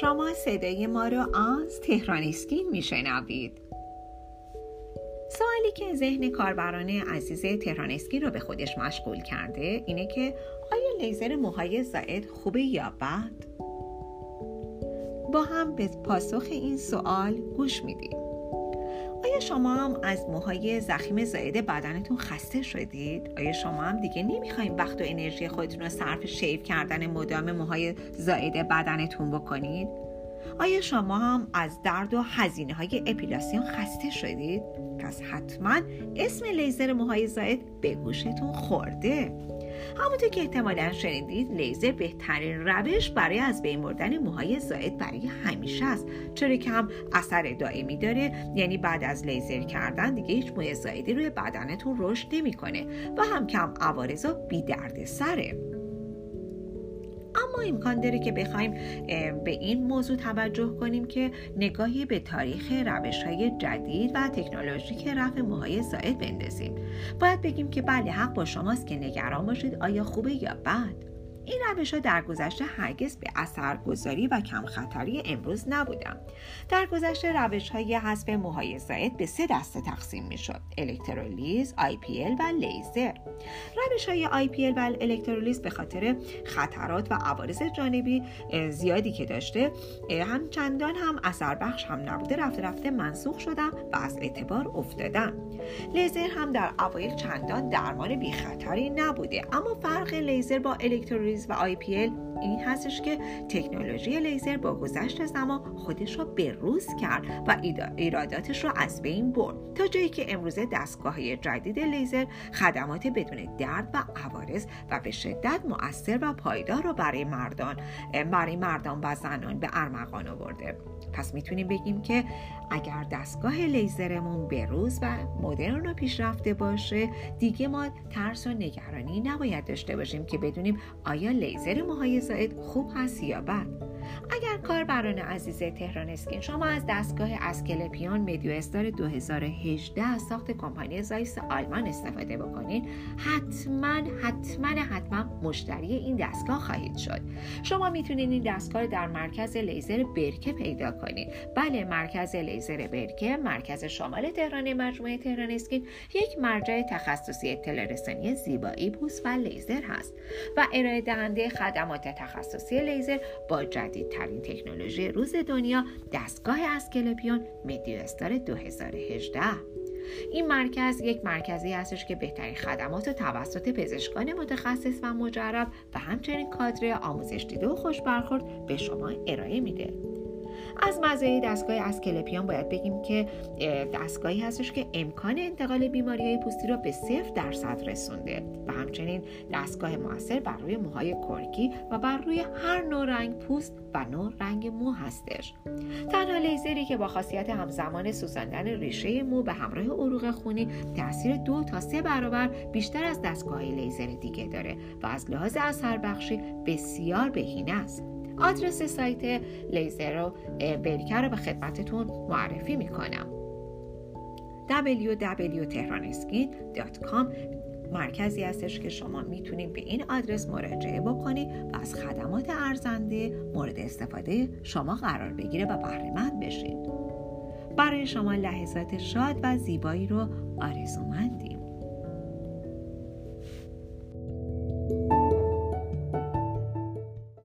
شما صدای ما رو از تهران اسکین میشنوید سوالی که ذهن کاربران عزیز تهران اسکین رو به خودش مشغول کرده اینه که آیا لیزر موهای زائد خوبه یا بد؟ با هم به پاسخ این سوال گوش میدیم آیا شما هم از موهای زخیم زائد بدنتون خسته شدید؟ آیا شما هم دیگه نمی‌خوایم وقت و انرژی خودتون رو صرف شیف کردن مدام موهای زائد بدنتون بکنید؟ آیا شما هم از درد و هزینه های اپیلاسیون خسته شدید؟ پس حتما اسم لیزر موهای زائد به گوشتون خورده همونطور که احتمالا شنیدید لیزر بهترین روش برای از بین بردن موهای زائد برای همیشه است چرا که هم اثر دائمی داره. یعنی بعد از لیزر کردن دیگه هیچ موی زائدی روی بدنتون رشد نمی‌کنه و هم کم عوارض و بی درد سره اما امکان داره که بخوایم به این موضوع توجه کنیم که نگاهی به تاریخ روش های جدید و تکنولوژیک رفع موهای زائد بندازیم. باید بگیم که بله حق با شماست که نگران باشید. آیا خوبه یا بد؟ این روش ها در گذشته هرگز به اثرگذاری و کم خطری امروز نبودن. در گذشته روش های حذف موهای زائد به سه دسته تقسیم می شد. الکترولیز، ال و لیزر. روش های IPL و الکترولیز به خاطر خطرات و عوارض جانبی زیادی که داشته هم چندان هم اثر بخش هم نبوده رفته رفته منسوخ شدن و از اعتبار افتادن. لیزر هم در اوایل چندان درمان بی خطری نبوده اما فرق لیزر با الکترولیز و IPL این هستش که تکنولوژی لیزر با گذشت زمان خودش رو روز کرد و ایراداتش رو از بین برد. تا جایی که امروزه دستگاه جدید لیزر خدمات بدون درد و عوارض و به شدت مؤثر و پایدار رو برای مردان برای مردان و زنان به ارمغان آورده. پس می‌تونیم بگیم که اگر دستگاه لیزرمون روز و مدرن و پیشرفته باشه دیگه ما ترس و نگرانی نباید داشته باشیم که بدونیم آیا لیزر موهای زائد خوب هست یا بد؟ اگر کاربران عزیز تهران اسکین شما از دستگاه اسکلپیان مدیو استار 2018 از ساخت کمپانی زایس آلمان استفاده بکنید حتما حتما حتما مشتری این دستگاه خواهید شد. شما می‌تونید این دستگاه در مرکز لیزر برکه پیدا کنید بله مرکز لیزر برکه مرکز شمال تهران مجموعه تهران اسکین یک مرجع تخصصی اطلاع رسانی زیبایی پوست و لیزر هست و ارائه دهنده خدمات تخصصی لیزر با جدیدترین تکنولوژی روز دنیا دستگاه اسکلپیون مدیو استار 2018 این مرکز یک مرکزی هستش که بهترین خدمات و توسط پزشکان متخصص و مجرب و همچنین کادر آموزش دیده و خوش برخورد به شما ارائه میده. از مزایای دستگاه اسکلپیان باید بگیم که دستگاهی هستش که امکان انتقال بیماری های پوستی را به صفر درصد رسونده و همچنین دستگاه موثر بر روی موهای کرکی و بر روی هر نوع رنگ پوست و نوع رنگ مو هستش. تنها لیزری که با خاصیت همزمان سوزاندن ریشه مو به همراه عروق خونی تاثیر دو تا سه برابر بیشتر از دستگاه لیزر دیگه داره و از لحاظ اثر بخشی بسیار بهینه است. آدرس سایت لیزر رو برکر رو به خدمتتون معرفی می‌کنم. www.tehraneskin.com مرکزی هستش که شما می‌تونید به این آدرس مراجعه بکنید و از خدمات ارزنده مورد استفاده شما قرار بگیره و بهرهمند بشید. برای شما لحظات شاد و زیبایی رو آرزومندی